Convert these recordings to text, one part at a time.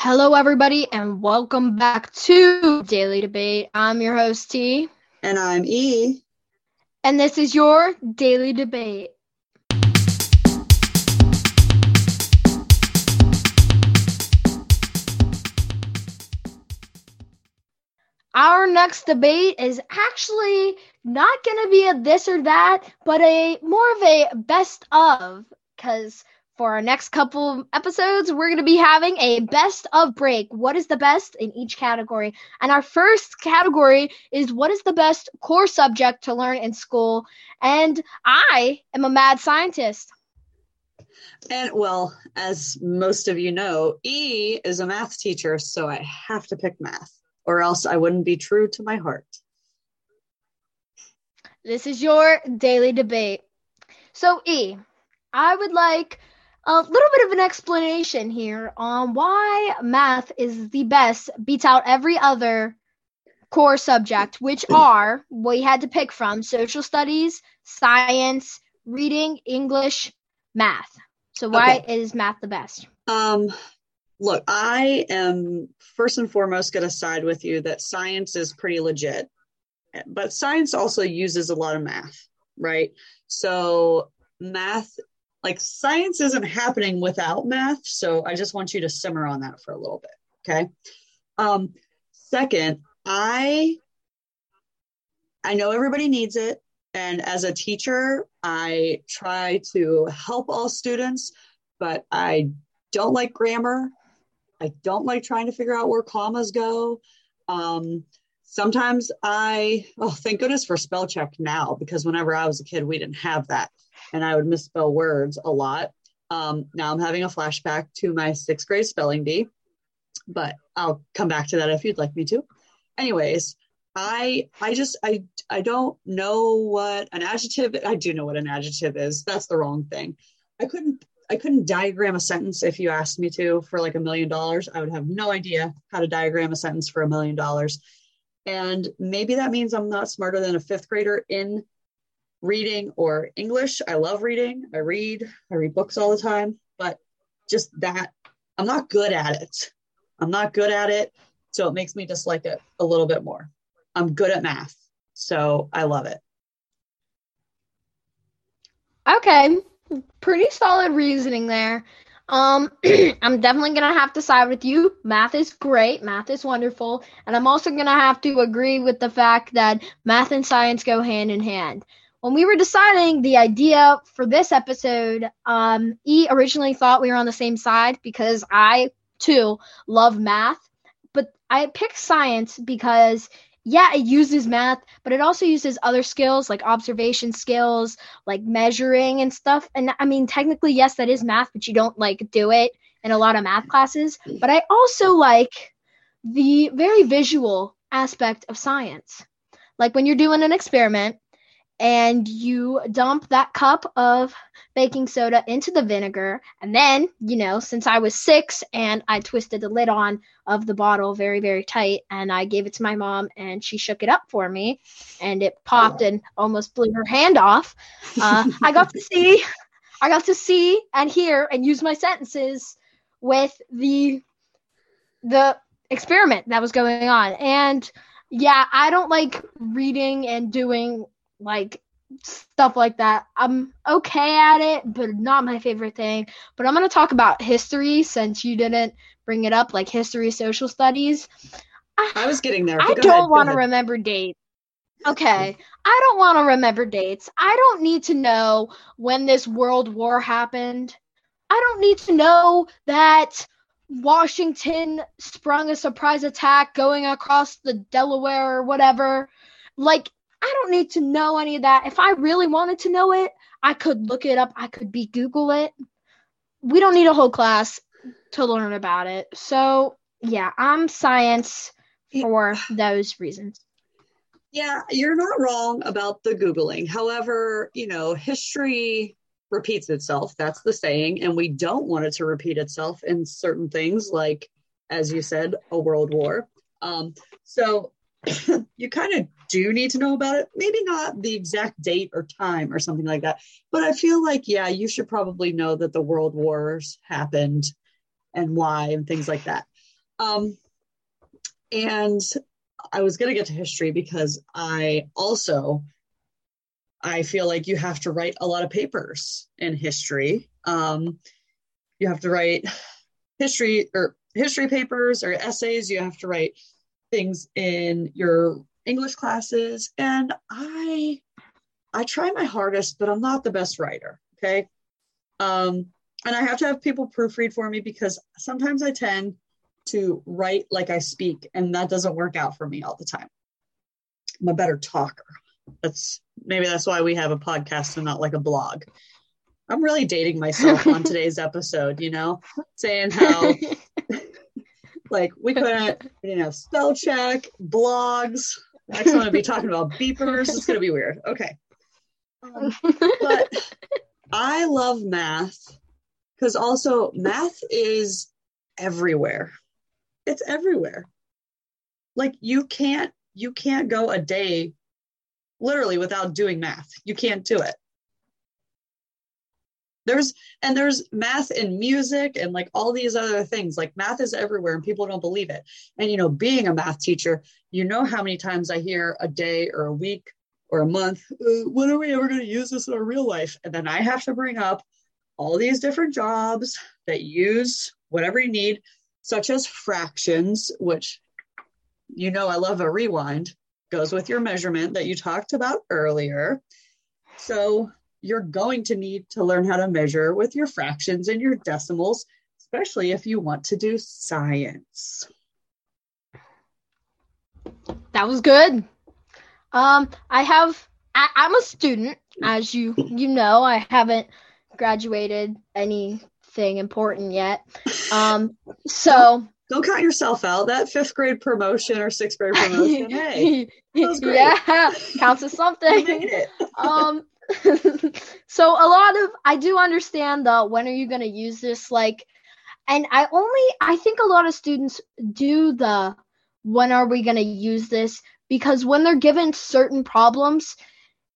Hello, everybody, and welcome back to Daily Debate. I'm your host, T, And I'm E. and this is your Daily Debate. Our next debate is actually not going to be a this or that, but a more of a best of, because for our next couple episodes, we're going to be having a best of break. What is the best in each category? And our first category is what is the best core subject to learn in school? And I am a mad scientist. And well, as most of you know, E is a math teacher, so I have to pick math, or else I wouldn't be true to my heart. This is your daily debate. So, E, I would like a little bit of an explanation here on why math is the best, beats out every other core subject, which are we had to pick from social studies, science, reading, English, math. So, why is math the best? Um, look, I am first and foremost going to side with you that science is pretty legit, but science also uses a lot of math, right? So, math, like science isn't happening without math. So, I just want you to simmer on that for a little bit. Okay. Um, second, I I know everybody needs it. And as a teacher, I try to help all students, but I don't like grammar. I don't like trying to figure out where commas go. Um, sometimes I, oh, thank goodness for spell check now, because whenever I was a kid, we didn't have that. And I would misspell words a lot. Um, now I'm having a flashback to my sixth grade spelling bee, but I'll come back to that if you'd like me to. Anyways, I I just I I don't know what an adjective I do know what an adjective is. That's the wrong thing. I couldn't I couldn't diagram a sentence if you asked me to for like a million dollars. I would have no idea how to diagram a sentence for a million dollars. And maybe that means I'm not smarter than a fifth grader in reading or English. I love reading. I read. I read books all the time, but just that I'm not good at it. I'm not good at it. So it makes me dislike it a little bit more. I'm good at math. So I love it. Okay, pretty solid reasoning there. Um, I'm definitely gonna have to side with you. Math is great, math is wonderful, and I'm also gonna have to agree with the fact that math and science go hand in hand. When we were deciding the idea for this episode, um, E originally thought we were on the same side because I too love math, but I picked science because yeah, it uses math, but it also uses other skills like observation skills, like measuring and stuff. And I mean, technically, yes, that is math, but you don't like do it in a lot of math classes. But I also like the very visual aspect of science. Like when you're doing an experiment and you dump that cup of baking soda into the vinegar, and then, you know, since I was six and I twisted the lid on of the bottle very, very tight, and I gave it to my mom, and she shook it up for me, and it popped and almost blew her hand off. Uh, I got to see, I got to see and hear and use my sentences with the the experiment that was going on, and yeah, I don't like reading and doing like stuff like that. I'm okay at it, but not my favorite thing. But I'm going to talk about history since you didn't bring it up, like history, social studies. I was getting there. I don't want to remember dates. Okay. I don't want to remember dates. I don't need to know when this world war happened. I don't need to know that Washington sprung a surprise attack going across the Delaware or whatever. Like, I don't need to know any of that. If I really wanted to know it, I could look it up. I could be Google it. We don't need a whole class to learn about it. So, yeah, I'm science for those reasons. Yeah, you're not wrong about the Googling. However, you know, history repeats itself. That's the saying. And we don't want it to repeat itself in certain things, like, as you said, a world war. Um, so you kind of do you need to know about it. Maybe not the exact date or time or something like that. But I feel like, yeah, you should probably know that the world wars happened and why and things like that. Um, and I was going to get to history because I also I feel like you have to write a lot of papers in history. Um, you have to write history or history papers or essays. You have to write things in your English classes, and I I try my hardest, but I'm not the best writer. Okay, um, and I have to have people proofread for me because sometimes I tend to write like I speak, and that doesn't work out for me all the time. I'm a better talker. That's maybe that's why we have a podcast and not like a blog. I'm really dating myself on today's episode, you know, saying how like we couldn't, you know, spell check, blogs. Next, going to be talking about beepers. It's going to be weird. Okay. Um, but I love math because also math is everywhere it's everywhere like you can't you can't go a day literally without doing math you can't do it there's and there's math in music and like all these other things. Like math is everywhere and people don't believe it. And you know being a math teacher you know how many times i hear a day or a week or a month uh, when are we ever going to use this in our real life? And then i have to bring up all these different jobs that use whatever you need such as fractions, which you know I love a rewind, goes with your measurement that you talked about earlier. So you're going to need to learn how to measure with your fractions and your decimals, especially if you want to do science. That was good. Um, I have I, I'm a student, as you you know. I haven't graduated anything important yet. Um, so don't, count yourself out. That fifth grade promotion or sixth grade promotion, hey, yeah, counts as something. um, so a lot of I do understand the when are you going to use this like, and I only I think a lot of students do the when are we going to use this because when they're given certain problems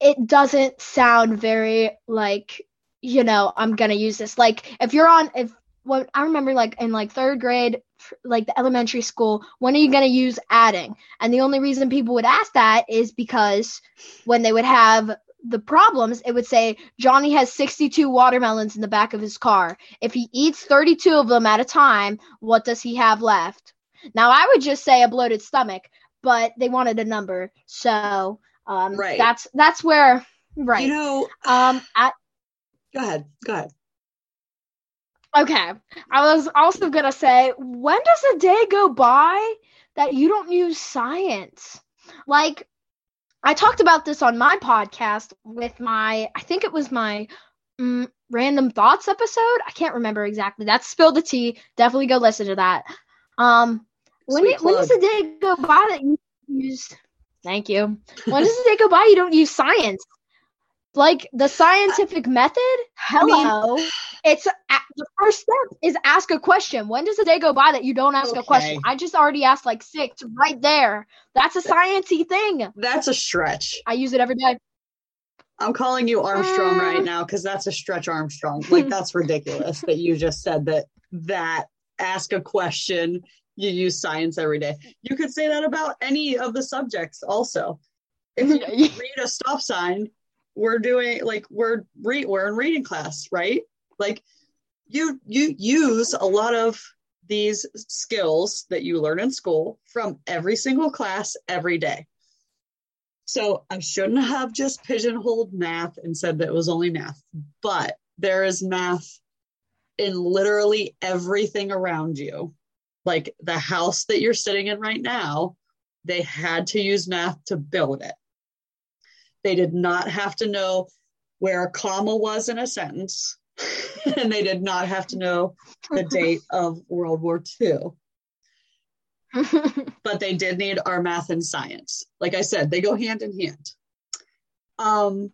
it doesn't sound very like you know, I'm gonna use this. Like if you're on if what I remember like in like third grade, like the elementary school, when are you gonna use adding? And the only reason people would ask that is because when they would have the problems, it would say Johnny has 62 watermelons in the back of his car. If he eats 32 of them at a time, what does he have left? Now I would just say a bloated stomach, but they wanted a number, so um, right. that's that's where right. You know, um, Go ahead. Go ahead. Okay. I was also going to say, when does a day go by that you don't use science? Like, I talked about this on my podcast with my, I think it was my mm, random thoughts episode. I can't remember exactly. That's Spill the Tea. Definitely go listen to that. Um, when, it, when does a day go by that you use? Thank you. When does a day go by you don't use science? Like the scientific method hello I mean, it's the first step is ask a question. When does a day go by that you don't ask okay. a question? I just already asked like six right there. That's a sciencey thing. That's a stretch. I use it every day. I'm calling you armstrong uh, right now because that's a stretch armstrong. Like that's ridiculous that you just said that that ask a question you use science every day. You could say that about any of the subjects also. If you read a stop sign we're doing like we're re- we're in reading class, right? Like you you use a lot of these skills that you learn in school from every single class every day. So I shouldn't have just pigeonholed math and said that it was only math, but there is math in literally everything around you. Like the house that you're sitting in right now, they had to use math to build it. They did not have to know where a comma was in a sentence, and they did not have to know the date of World War II. but they did need our math and science. Like I said, they go hand in hand. Um,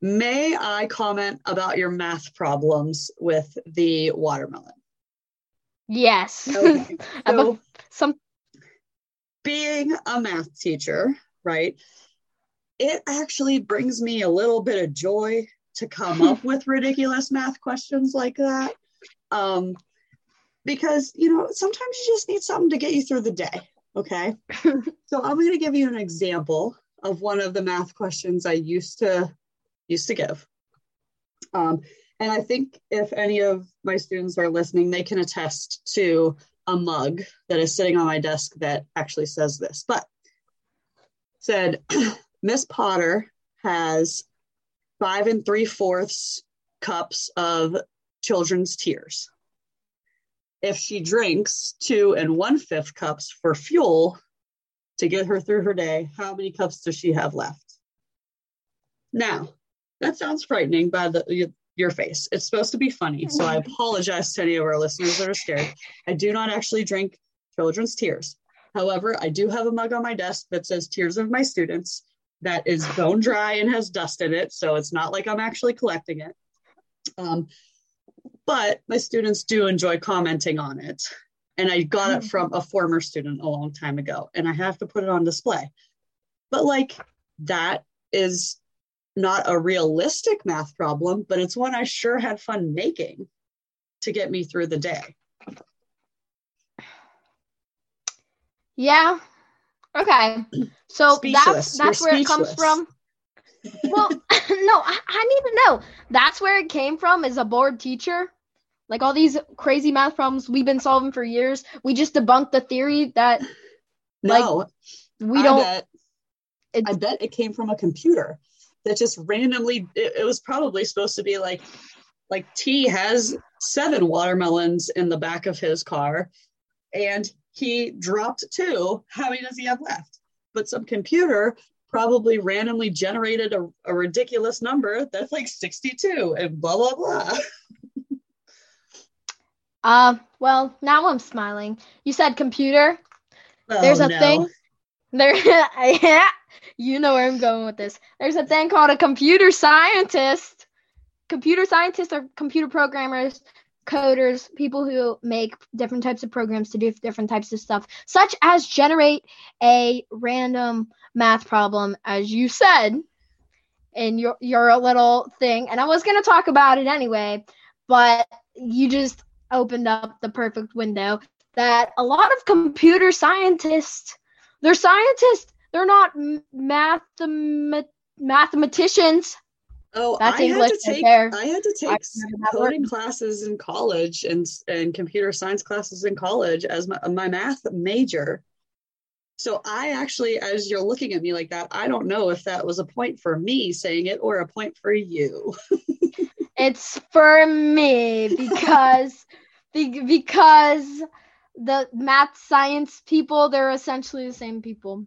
may I comment about your math problems with the watermelon? Yes. Okay. So, some being a math teacher, right? It actually brings me a little bit of joy to come up with ridiculous math questions like that. Um, because you know sometimes you just need something to get you through the day. Okay, so I'm going to give you an example of one of the math questions I used to used to give. Um, and I think if any of my students are listening, they can attest to a mug that is sitting on my desk that actually says this. But said, Miss Potter has five and three fourths cups of children's tears. If she drinks two and one fifth cups for fuel to get her through her day, how many cups does she have left? Now, that sounds frightening by the your face. It's supposed to be funny, so I apologize to any of our listeners that are scared. I do not actually drink children's tears. However, I do have a mug on my desk that says Tears of My Students that is bone dry and has dust in it, so it's not like I'm actually collecting it. Um, but my students do enjoy commenting on it. And I got it from a former student a long time ago, and I have to put it on display. But like that is not a realistic math problem, but it's one I sure had fun making to get me through the day. Yeah. Okay. So Speechless. that's that's You're where it comes from. Well, no, I, I need to know. That's where it came from as a bored teacher. Like all these crazy math problems we've been solving for years. We just debunked the theory that No, we I don't bet, I bet it came from a computer that just randomly. It, it was probably supposed to be like, like T has seven watermelons in the back of his car, and he dropped two. How many does he have left? But some computer probably randomly generated a, a ridiculous number that's like 62 and blah blah blah. uh well, now I'm smiling. You said computer. There's Oh, a no. thing There yeah, you know where I'm going with this. There's a thing called a computer scientist. Computer scientists are computer programmers, coders, people who make different types of programs to do different types of stuff, such as generate a random math problem, as you said in your your little thing. And I was gonna talk about it anyway, but you just opened up the perfect window that a lot of computer scientists they're scientists. They're not m- mathematicians. Oh, That's I English had to take there. I had to take coding classes in college and and computer science classes in college as my, my math major. So I actually, as you're looking at me like that, I don't know if that was a point for me saying it or a point for you. It's for me because because the math science people they're essentially the same people.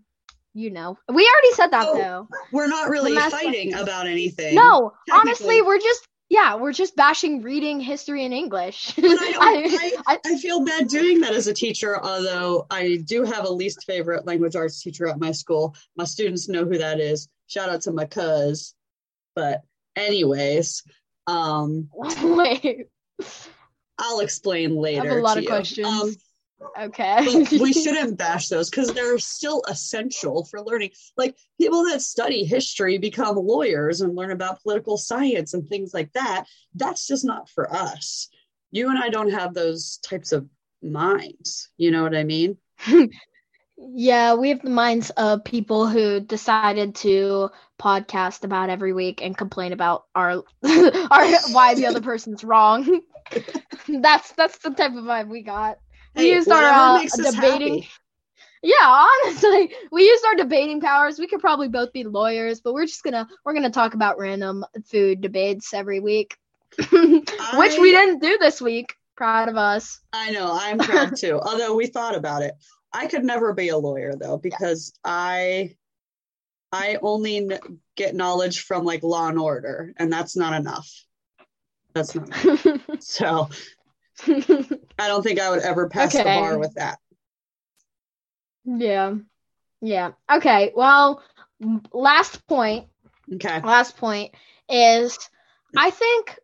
You know. We already said that Oh, though. We're not really fighting about anything. No, honestly, we're just yeah, we're just bashing reading, history, and English. I, I- I, I feel bad doing that as a teacher, although I do have a least favorite language arts teacher at my school. My students know who that is. Shout out to my cuz. But anyways, um, Wait. I'll explain later. I have a lot of you. questions. Um, Okay. we shouldn't bash those because they're still essential for learning. Like people that study history become lawyers and learn about political science and things like that. That's just not for us. You and I don't have those types of minds. You know what I mean? Yeah, we have the minds of people who decided to podcast about every week and complain about our our why the other person's wrong. that's that's the type of vibe we got. We Hey, used our uh, debating. happy. Yeah, honestly, we used our debating powers. We could probably both be lawyers, but we're just gonna we're gonna talk about random food debates every week, which we didn't do this week. Proud of us. I know, I'm proud too. Although we thought about it. I could never be a lawyer though because I I only kn- get knowledge from like law and order and that's not enough. That's not enough. so I don't think I would ever pass the bar with that. yeah, yeah. Okay. Well, last point. Okay. Last point is, I think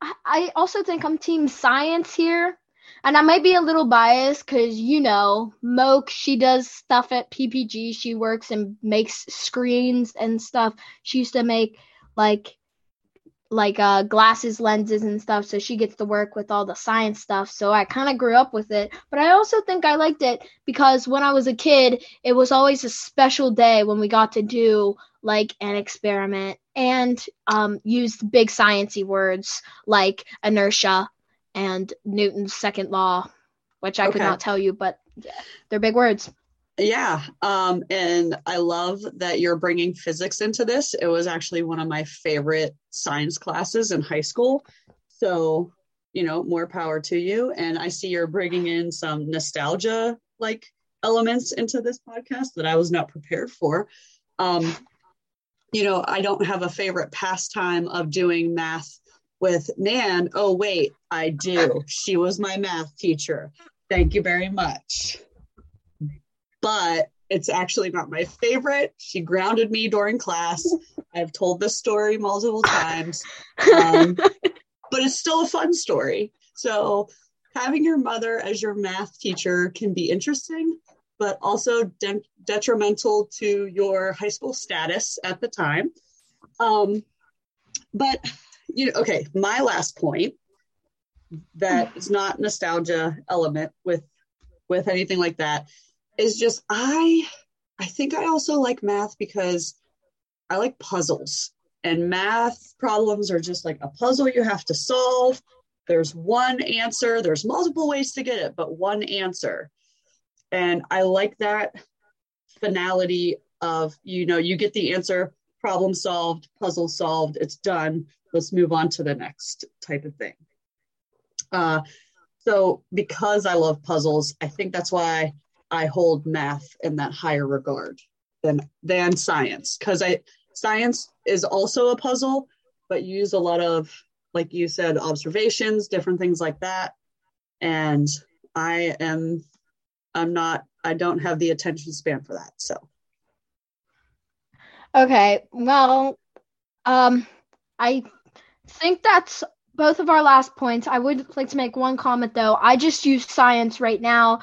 I- I also think I'm team science here. And I might be a little biased because, you know, Moke, she does stuff at PPG. She works and makes screens and stuff. She used to make, like, like uh glasses lenses and stuff so she gets to work with all the science stuff so i kind of grew up with it. But i also think i liked it because when i was a kid it was always a special day when we got to do like an experiment and um use big sciency words like inertia and newton's second law which i could not tell you but yeah, they're big words Yeah. Um, and I love that you're bringing physics into this. It was actually one of my favorite science classes in high school. So, you know, more power to you. And I see you're bringing in some nostalgia like elements into this podcast that I was not prepared for. Um, you know, I don't have a favorite pastime of doing math with Nan. Oh, wait, I do. She was my math teacher. Thank you very much but it's actually not my favorite. She grounded me during class. I've told this story multiple times, um, but it's still a fun story. So, having your mother as your math teacher can be interesting, but also de- detrimental to your high school status at the time. Um, but you know, okay, my last point that is not nostalgia element with with anything like that is just I I think I also like math because I like puzzles and math problems are just like a puzzle you have to solve. There's one answer, there's multiple ways to get it, but one answer. And I like that finality of, you know, you get the answer, problem solved, puzzle solved, it's done. Let's move on to the next type of thing. Uh, so because I love puzzles, I think that's why I hold math in that higher regard than than science because I science is also a puzzle, but you use a lot of like you said observations, different things like that, and I am I'm not I don't have the attention span for that. So Okay, well, um, I think that's both of our last points. I would like to make one comment though. I just use science right now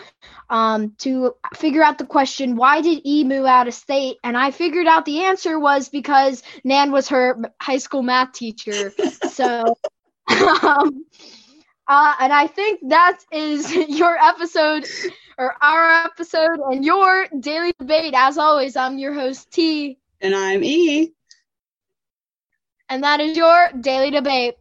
um, to figure out the question why did E move out of state? And I figured out the answer was because Nan was her high school math teacher. so, um, uh, and I think that is your episode or our episode and your daily debate. As always, I'm your host, T. and I'm E. And that is your daily debate.